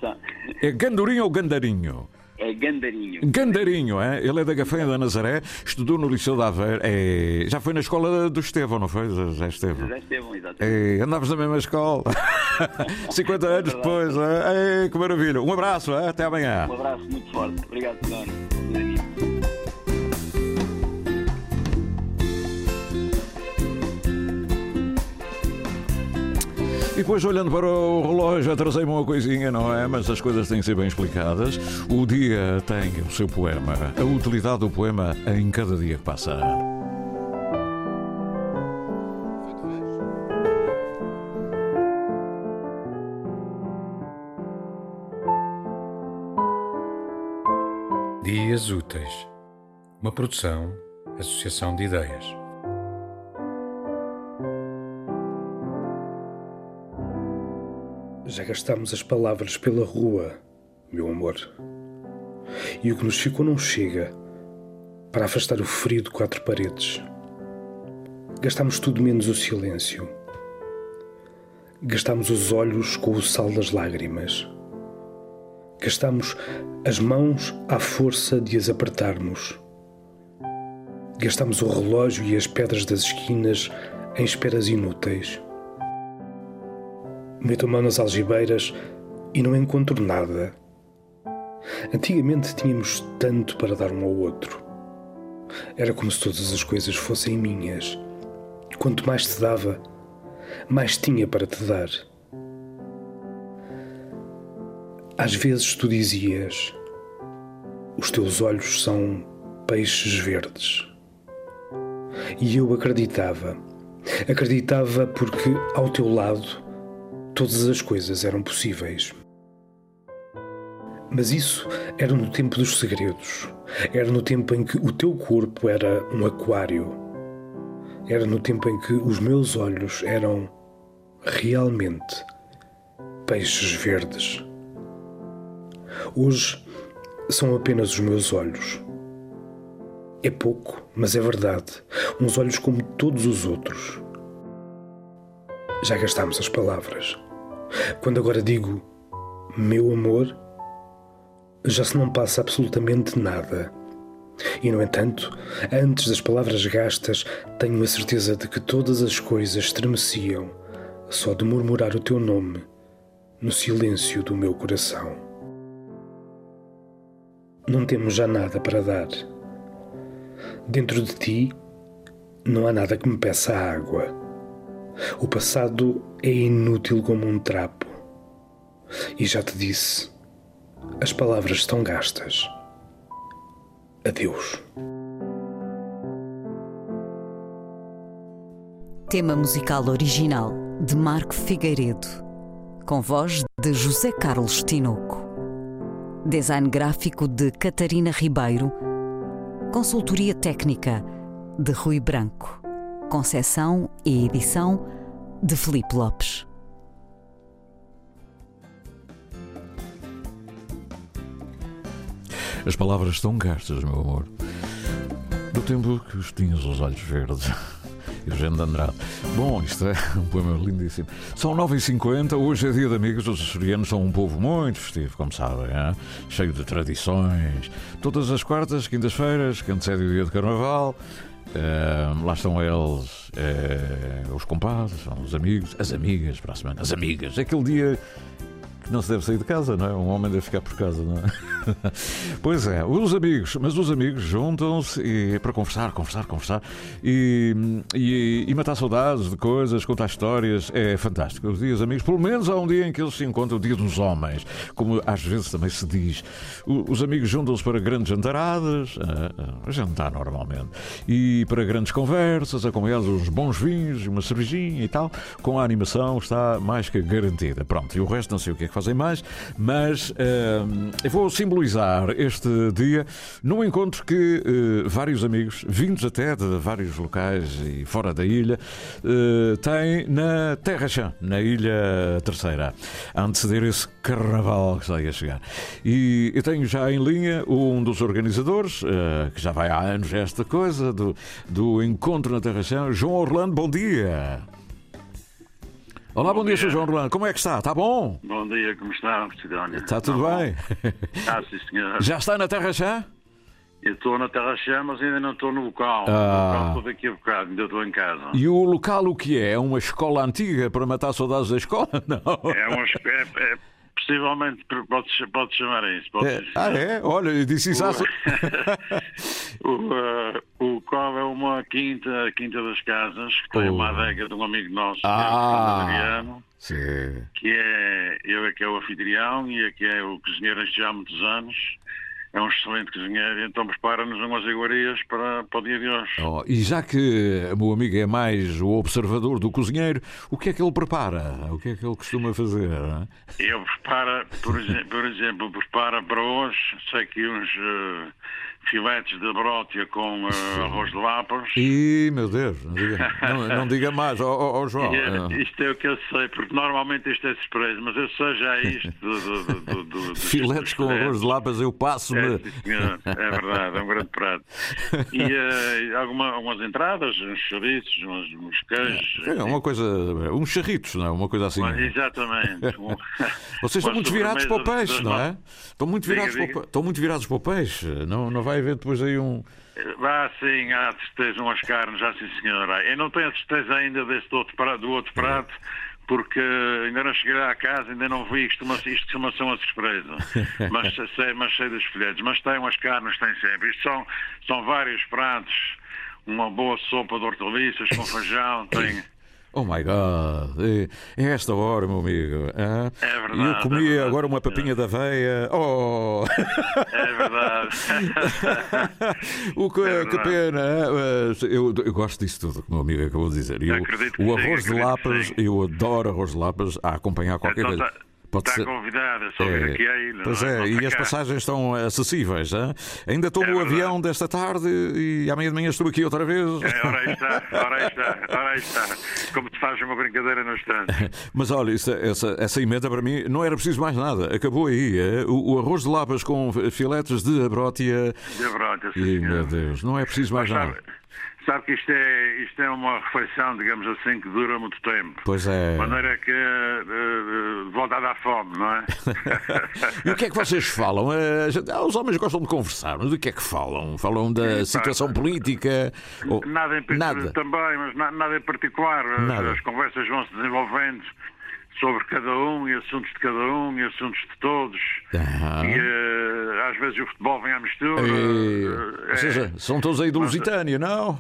É Gandurinho ou Gandarinho? É Gandarinho. Gandarinho, é? Ele é da Gafenha da Nazaré, estudou no Liceu de Aveiro. É... Já foi na escola do Estevão, não foi? José Estevão. José Estevão, exatamente. É, andávamos na mesma escola. 50 anos depois. É? É, que maravilha. Um abraço, é? até amanhã. Um abraço muito forte. Obrigado, Fernando. Depois, olhando para o relógio, atrasei-me uma coisinha, não é? Mas as coisas têm que ser bem explicadas. O dia tem o seu poema, a utilidade do poema em cada dia que passa. Dias Úteis. Uma produção, associação de ideias. Já gastámos as palavras pela rua, meu amor. E o que nos ficou não chega para afastar o frio de quatro paredes. Gastámos tudo menos o silêncio. Gastámos os olhos com o sal das lágrimas. Gastámos as mãos à força de as apertarmos. Gastámos o relógio e as pedras das esquinas em esperas inúteis. Meto a mão nas algibeiras e não encontro nada. Antigamente tínhamos tanto para dar um ao outro. Era como se todas as coisas fossem minhas. Quanto mais te dava, mais tinha para te dar. Às vezes tu dizias: Os teus olhos são peixes verdes. E eu acreditava. Acreditava porque, ao teu lado, todas as coisas eram possíveis. Mas isso era no tempo dos segredos. Era no tempo em que o teu corpo era um aquário. Era no tempo em que os meus olhos eram realmente peixes verdes. Hoje são apenas os meus olhos. É pouco, mas é verdade. Uns olhos como todos os outros. Já gastámos as palavras. Quando agora digo meu amor, já se não passa absolutamente nada. E, no entanto, antes das palavras gastas, tenho a certeza de que todas as coisas estremeciam só de murmurar o teu nome no silêncio do meu coração. Não temos já nada para dar. Dentro de ti não há nada que me peça água. O passado é inútil como um trapo. E já te disse, as palavras estão gastas. Adeus. Tema musical original de Marco Figueiredo, com voz de José Carlos Tinoco. Design gráfico de Catarina Ribeiro. Consultoria técnica de Rui Branco. Concessão e edição de Felipe Lopes. As palavras estão gastas, meu amor. Do tempo que os tinhas os olhos verdes. Eugênio de Andrade. Bom, isto é um poema lindíssimo. São 9h50, hoje é dia de amigos. Os açorianos são um povo muito festivo, como sabem, é? cheio de tradições. Todas as quartas, quintas-feiras, que antecede o dia de carnaval. eh, lá estão eles, eh, os compadres, são os amigos, as amigas para a semana, as amigas. Aquele dia não se deve sair de casa, não é? Um homem deve ficar por casa, não é? pois é, os amigos, mas os amigos juntam-se e- para conversar, conversar, conversar e, e, e matar saudades de coisas, contar histórias. É fantástico. Os dias amigos, pelo menos há um dia em que eles se encontram, o dia dos homens, como às vezes também se diz. Os amigos juntam-se para grandes jantaradas, a, a jantar normalmente, e para grandes conversas, acompanhados uns bons vinhos, uma cervejinha e tal, com a animação está mais que garantida. Pronto, e o resto não sei o que é que fazem mais, mas hum, eu vou simbolizar este dia num encontro que eh, vários amigos, vindos até de vários locais e fora da ilha, eh, têm na Terra Chã, na Ilha Terceira, a anteceder esse carnaval que está aí a chegar. E eu tenho já em linha um dos organizadores, que já vai há anos esta coisa, do, do encontro na Terra Chã, João Orlando, bom dia. Olá, bom, dia, Sr. João Orlando. Como é que está? Está bom? Bom dia, como está, Sidónia? Está tudo bem? Ah, sim, senhor. Já está na Terra Chã? Eu estou na Terra Chã, mas ainda não estou no local. Ah. No local estou daqui a bocado, ainda estou em casa. E o local o que é? É uma escola antiga para matar saudades da escola? Não. É, uma, espe- é, é possivelmente, pode, pode chamar isso. Pode É, ah, é? Olha, eu disse isso há... O, eh, o qual é uma quinta, a Quinta das Casas, que tem uma adega de um amigo nosso, que é o Ah, Adriano, sim. que é, eu é que é o anfitrião e é que é o cozinheiro já há muitos anos. É um excelente cozinheiro, então prepara-nos umas iguarias para, para o dia de hoje. Oh, e já que o meu amigo é mais o observador do cozinheiro, o que é que ele prepara? O que é que ele costuma fazer? hein? Ele prepara, por, por exemplo, prepara para hoje, sei que uns eh, filetes de brótia com eh, arroz de lapas. Ih, meu Deus, não diga, não, não diga mais, ó ó, ó, João. Eh, isto é o que eu sei, porque normalmente isto é surpresa, mas eu sei já isto do, do, do, Filetes com arroz de lapas, eu passo-me. É. É verdade, é um grande prato. E eh, alguma, algumas entradas, uns chouriços, uns, uns queijos. É uma coisa, uns charritos, não é? Uma coisa assim. Mas, exatamente. Vocês estão muito virados para o peixe, não é? Estão muito virados, para, diga. estão muito virados para o peixe. Não, não vai haver depois aí um. Vá sim, há certeza umas carnes, já sim senhora. Eu não tenho a certeza ainda deste outro prato, do outro prato, porque ainda não cheguei à casa, ainda não vi, isto, costuma- isto costuma ser uma surpresa. mas, sei, mas sei dos folhetos. Mas tem umas carnes, tem sempre. Isto são, são vários pratos. Uma boa sopa de hortaliças com feijão, tem... Oh my God! É, é esta hora, meu amigo. É verdade, E eu é comi verdade, agora uma papinha da veia. Oh! É verdade. o que, É que pena! Eu, eu gosto disso tudo que o meu amigo acabou de dizer. E o- Acredito que o sim, arroz de acredito que lapas, sim. eu adoro arroz de lapas a acompanhar qualquer Então coisa. tá- Pode está ser. convidada, é só vir aqui à ilha. Pois é, Pode e as passagens estão acessíveis. hã? Ainda estou no avião desta tarde e amanhã de manhã estou aqui outra vez. É, ora aí está, ora aí está, ora aí está. Como te fazes uma brincadeira no instante. Mas olha, isso- essa, essa emenda para mim não era preciso mais nada. Acabou aí. é? O, o arroz de lapas com filetes de abrótia. De abrótia, sim, E, meu Deus, não é preciso mais Mas nada. sabe, sabe que isto é, isto é uma refeição, digamos assim, que dura muito tempo. Pois é. De maneira que eh, eh, volta a dar fome, não é? E o que é que vocês falam? Ah, os homens gostam de conversar, mas o que é que falam? Falam da situação política? Ou- Nada em par- Nada. também, mas na- nada em particular. As- Nada. As conversas vão se desenvolvendo sobre cada um e assuntos de cada um e assuntos de todos. Ah. E eh, às vezes o futebol vem à mistura. E- ou seja, são todos aí do Lusitânia, não?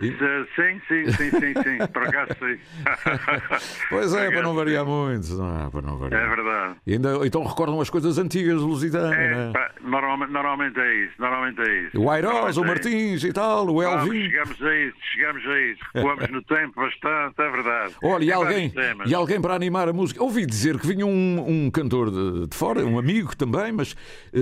Sim, sim, sim, sim, sim. Por acaso sim. Pois é, para não variar muito. Não é, para não variar. É verdade. E ainda, então recordam as coisas antigas lusitanas, É, é? normalmente, é isso, normalmente é isso. O Airoz, o é. Martins e tal, o Elvin. chegamos a isso, chegamos a isso. Recuamos no tempo bastante, é verdade. Olha, e alguém, e alguém para animar a música. Ouvi dizer que vinha um, um cantor de, de fora, um amigo também, mas, eh,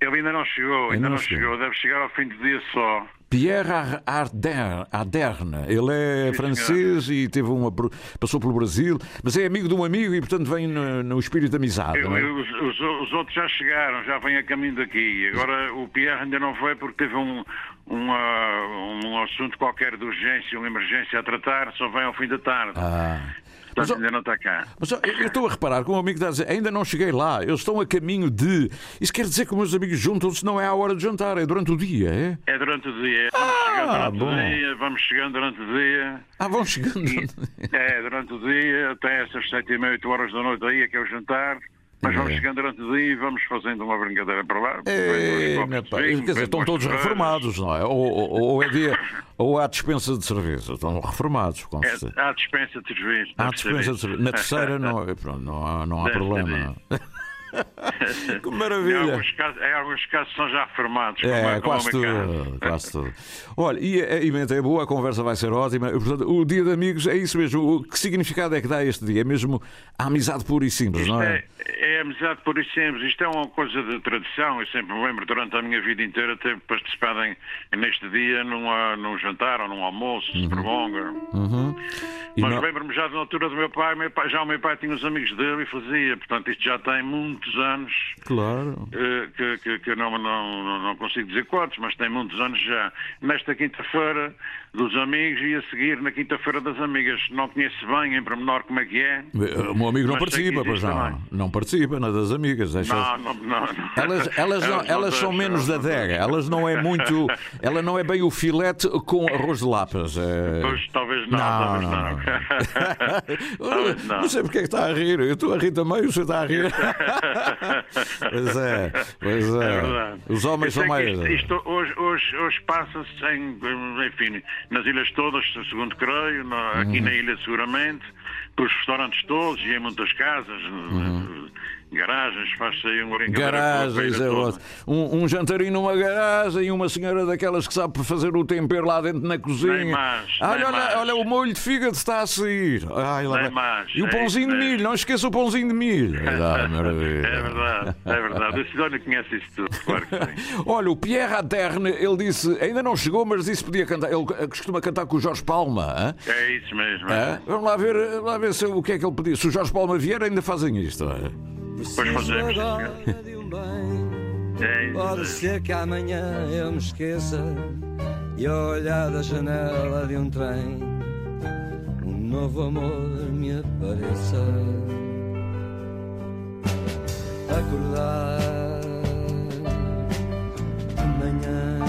Ele, ainda não chegou, ainda, não chegou. Deve chegar ao fim do dia só. Pierre Ar- Arder- Aderne. Ele é francês e teve uma, passou pelo Brasil, mas é amigo de um amigo e, portanto, vem no, no espírito de amizade. Eu- é? eu- os- os outros já chegaram, já vêm a caminho daqui. Agora o Pierre ainda não foi porque teve um, uma- um assunto qualquer de urgência, uma emergência a tratar, só vem ao fim da tarde. Ah. Portanto, ainda não está cá. Mas eu estou a reparar que um amigo está a dizer, ainda não cheguei lá, eles estão a caminho de. Isso quer dizer que os meus amigos juntam-se não é à hora de jantar, é durante o dia, é? É durante o dia. Vamos chegando durante bom. o dia, vamos chegando durante o dia. Ah, vão chegando. É, durante o dia, até essas sete e meia, oito horas da noite aí é que é o jantar. Mas vamos É. chegando durante o dia e vamos fazendo uma brincadeira para lá. É, quer dizer, estão todos reformados, não é? Ou, ou, ou é dia, ou há dispensa de cerveja, estão reformados, com certeza. É, há dispensa de serviço. Há dispensa de cerveja. Na terceira não, pronto, não há, não há problema. Que maravilha. Em alguns casos, em alguns casos são já reformados. como É, como quase o meu tudo, quase tudo. Olha, e a emenda é boa, a conversa vai ser ótima. Portanto, o dia de amigos é isso mesmo. O que significado é que dá este dia? É mesmo a amizade pura e simples, não é? É, é amizade por e simples. Isto é uma coisa de tradição. Eu sempre me lembro, durante a minha vida inteira, ter participado em, neste dia numa, num jantar ou num almoço, se prolonga. Uhum. Mas não- lembro-me já da altura do meu pai, meu pai- já o meu pai tinha os amigos dele e fazia. Portanto, isto já tem muitos anos. Claro. eh, que, que, que eu não, não, não- não consigo dizer quantos, mas tem muitos anos já. Nesta quinta-feira dos amigos e a seguir na quinta-feira das amigas. Não conheço bem em pormenor como é que é. O meu amigo não participa, pois não. também. Não participa na das amigas. deixa- Não, não, não, não. Elas, elas, não- elas são menos da adega. Elas não é muito. Ela não é bem o filete com arroz de lapas. é- Pois, talvez não, Não, talvez não, não. Talvez Não sei porque é que está a rir. Eu estou a rir também, o senhor está a rir. pois é, pois é. É. Os homens são mais. Isto, isto hoje, hoje, hoje passa-se em, enfim, nas ilhas todas, segundo creio, na- aqui Uhum. na ilha seguramente, pelos restaurantes todos e em muitas casas, garagens, faz-se aí um Garagens, é um, um jantarinho numa garagem e uma senhora daquelas que sabe fazer o tempero lá dentro na cozinha. Nem mais, olha, nem olha, mais. olha, o molho de fígado está a sair. Ai, mais, E o é pãozinho isso de milho, não esqueça o pãozinho de milho. Ah, maravilha. É verdade, é verdade. O Sidónio conhece isso tudo, claro. Olha, o Pierre Aderne, ele disse, ainda não chegou, mas disse que podia cantar. Ele costuma cantar com o Jorge Palma. hã? É isso mesmo. Vamos lá ver, lá ver se, o que é que ele pedia. Se o Jorge Palma vier, ainda fazem isto. hã? Pois fazemos, senhor. É isso Pode ser que amanhã eu me esqueça e ao olhar da janela de um trem um novo amor me apareça. Acordar de manhã.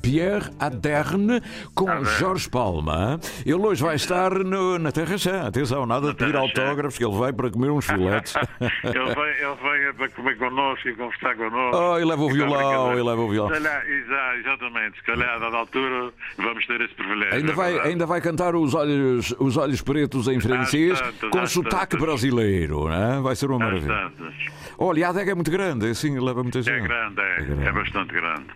Pierre Aderne com Jorge Palma. Ele hoje vai estar no- na Terra Chã. Atenção, nada de pedir autógrafos, que ele vai para comer uns filetes. Ele vem, ele vem para comer connosco e conversar connosco. Oh, e leva o violão, e leva o violão. Calhar, exatamente, se calhar, a dada altura, vamos ter esse privilégio. Ainda é vai, verdade. ainda vai cantar os olhos, os olhos pretos em francês com às sotaque brasileiro. Né? Vai ser uma maravilha. Olha, a adega é muito grande, assim, leva muita gente. É grande, é, é bastante grande.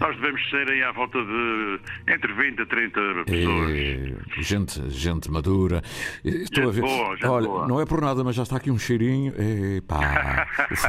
Nós devemos ser aí à volta de entre 20 a 30 pessoas. É, gente, gente madura. Estou Gente a ver. boa, Olha, boa. não é por nada, mas já está aqui um cheirinho. Epá.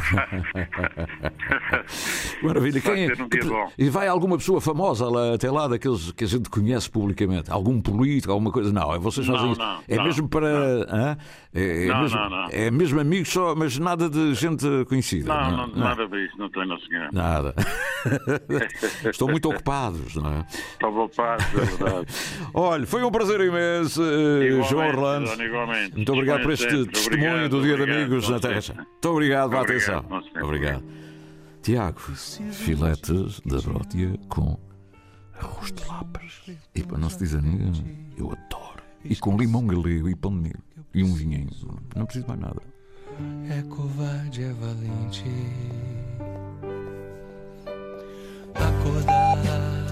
Maravilha. Quem é? um. E vai alguma pessoa famosa lá, até lá, daqueles que a gente conhece publicamente? Algum político, alguma coisa? Não, é vocês Não, fazem isso. não, é não, mesmo para. É, é Não, mesmo, não, não. é mesmo amigos só, mas nada de gente conhecida. Não, não, nada disso, não tenho, não senhor. Nada. Estão muito ocupados, não é? Estou ocupado, é verdade. Olha, foi um prazer imenso, eh, Igualmente, João Orlando. Igualmente. Muito obrigado por este Sempre. testemunho Obrigado, do Dia de Amigos na Terra. Muito obrigado pela atenção. Obrigado. Tiago, filetes da brótia com arroz de lapas. E para não se dizer ninguém, eu adoro. E com limão galego e pão de milho. E um vinhinho. Não preciso mais nada. É covarde, é valente acordar.